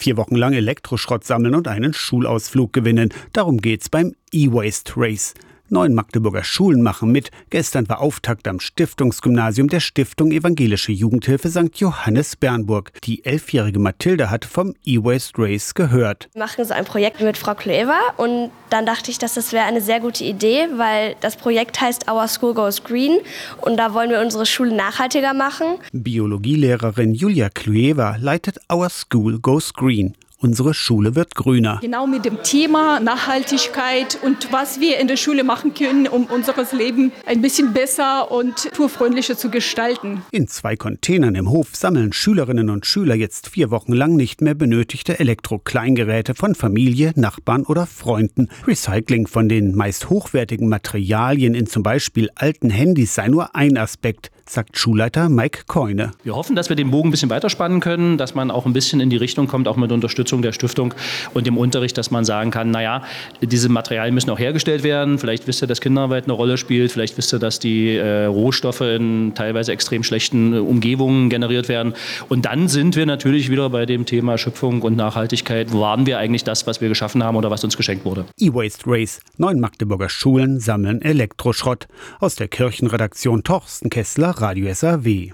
Vier Wochen lang Elektroschrott sammeln und einen Schulausflug gewinnen. Darum geht's beim E-Waste Race. Neun Magdeburger Schulen machen mit. Gestern war Auftakt am Stiftungsgymnasium der Stiftung Evangelische Jugendhilfe St. Johannes Bernburg. Die elfjährige Mathilde hat vom E-Waste Race gehört. Wir machen so ein Projekt mit Frau Klever und dann dachte ich, dass das wäre eine sehr gute Idee, weil das Projekt heißt Our School Goes Green und da wollen wir unsere Schule nachhaltiger machen. Biologielehrerin Julia Klueva leitet Our School Goes Green. Unsere Schule wird grüner. Genau mit dem Thema Nachhaltigkeit und was wir in der Schule machen können, um unser Leben ein bisschen besser und naturfreundlicher zu gestalten. In zwei Containern im Hof sammeln Schülerinnen und Schüler jetzt vier Wochen lang nicht mehr benötigte Elektrokleingeräte von Familie, Nachbarn oder Freunden. Recycling von den meist hochwertigen Materialien in zum Beispiel alten Handys sei nur ein Aspekt sagt Schulleiter Mike Keune. Wir hoffen, dass wir den Bogen ein bisschen weiterspannen können, dass man auch ein bisschen in die Richtung kommt, auch mit Unterstützung der Stiftung und dem Unterricht, dass man sagen kann, naja, diese Materialien müssen auch hergestellt werden. Vielleicht wisst ihr, dass Kinderarbeit eine Rolle spielt. Vielleicht wisst ihr, dass die äh, Rohstoffe in teilweise extrem schlechten äh, Umgebungen generiert werden. Und dann sind wir natürlich wieder bei dem Thema Schöpfung und Nachhaltigkeit. Waren wir eigentlich das, was wir geschaffen haben oder was uns geschenkt wurde? E-Waste Race. Neun Magdeburger Schulen sammeln Elektroschrott. Aus der Kirchenredaktion Torsten Kessler Radio SAW.